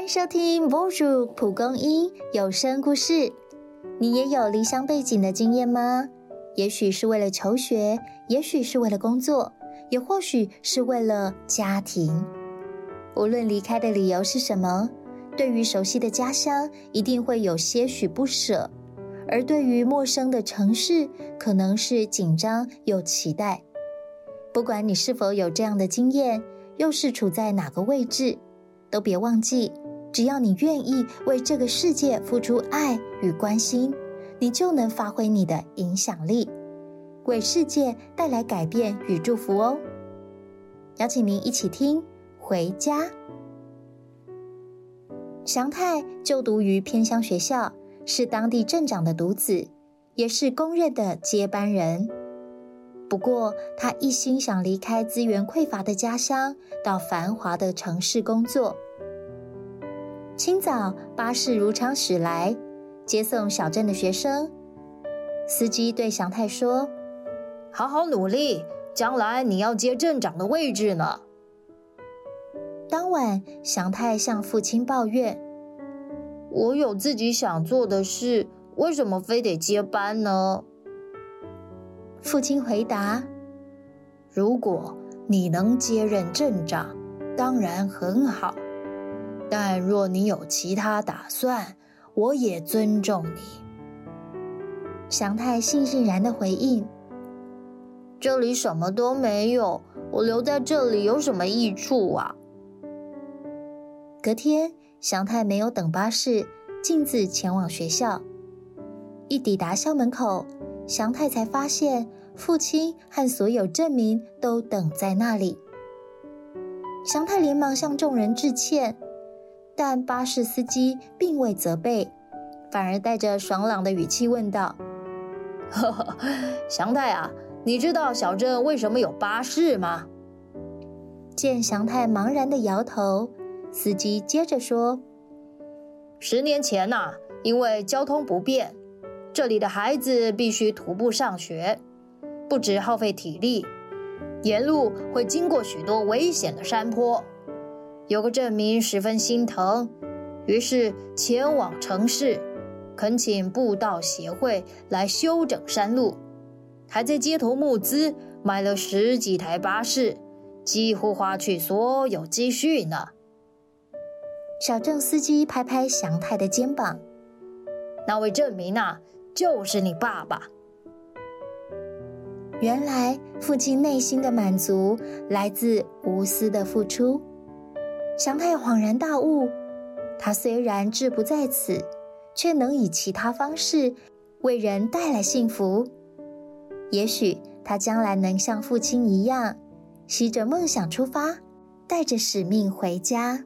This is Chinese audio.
欢迎收听《b o j 蒲公英有声故事。你也有离乡背景的经验吗？也许是为了求学，也许是为了工作，也或许是为了家庭。无论离开的理由是什么，对于熟悉的家乡，一定会有些许不舍；而对于陌生的城市，可能是紧张又期待。不管你是否有这样的经验，又是处在哪个位置。都别忘记，只要你愿意为这个世界付出爱与关心，你就能发挥你的影响力，为世界带来改变与祝福哦。邀请您一起听《回家》。祥太就读于偏乡学校，是当地镇长的独子，也是公认的接班人。不过，他一心想离开资源匮乏的家乡，到繁华的城市工作。清早，巴士如常驶来，接送小镇的学生。司机对祥太说：“好好努力，将来你要接镇长的位置呢。”当晚，祥太向父亲抱怨：“我有自己想做的事，为什么非得接班呢？”父亲回答：“如果你能接任镇长，当然很好；但若你有其他打算，我也尊重你。”祥太悻悻然的回应：“这里什么都没有，我留在这里有什么益处啊？”隔天，祥太没有等巴士，径自前往学校。一抵达校门口。祥太才发现，父亲和所有镇民都等在那里。祥太连忙向众人致歉，但巴士司机并未责备，反而带着爽朗的语气问道：“呵呵，祥太啊，你知道小镇为什么有巴士吗？”见祥太茫然的摇头，司机接着说：“十年前呐，因为交通不便。”这里的孩子必须徒步上学，不止耗费体力，沿路会经过许多危险的山坡。有个镇民十分心疼，于是前往城市，恳请步道协会来修整山路，还在街头募资买了十几台巴士，几乎花去所有积蓄呢。小郑司机拍拍祥太的肩膀：“那位镇民啊。”就是你爸爸。原来父亲内心的满足来自无私的付出。祥太恍然大悟，他虽然志不在此，却能以其他方式为人带来幸福。也许他将来能像父亲一样，携着梦想出发，带着使命回家。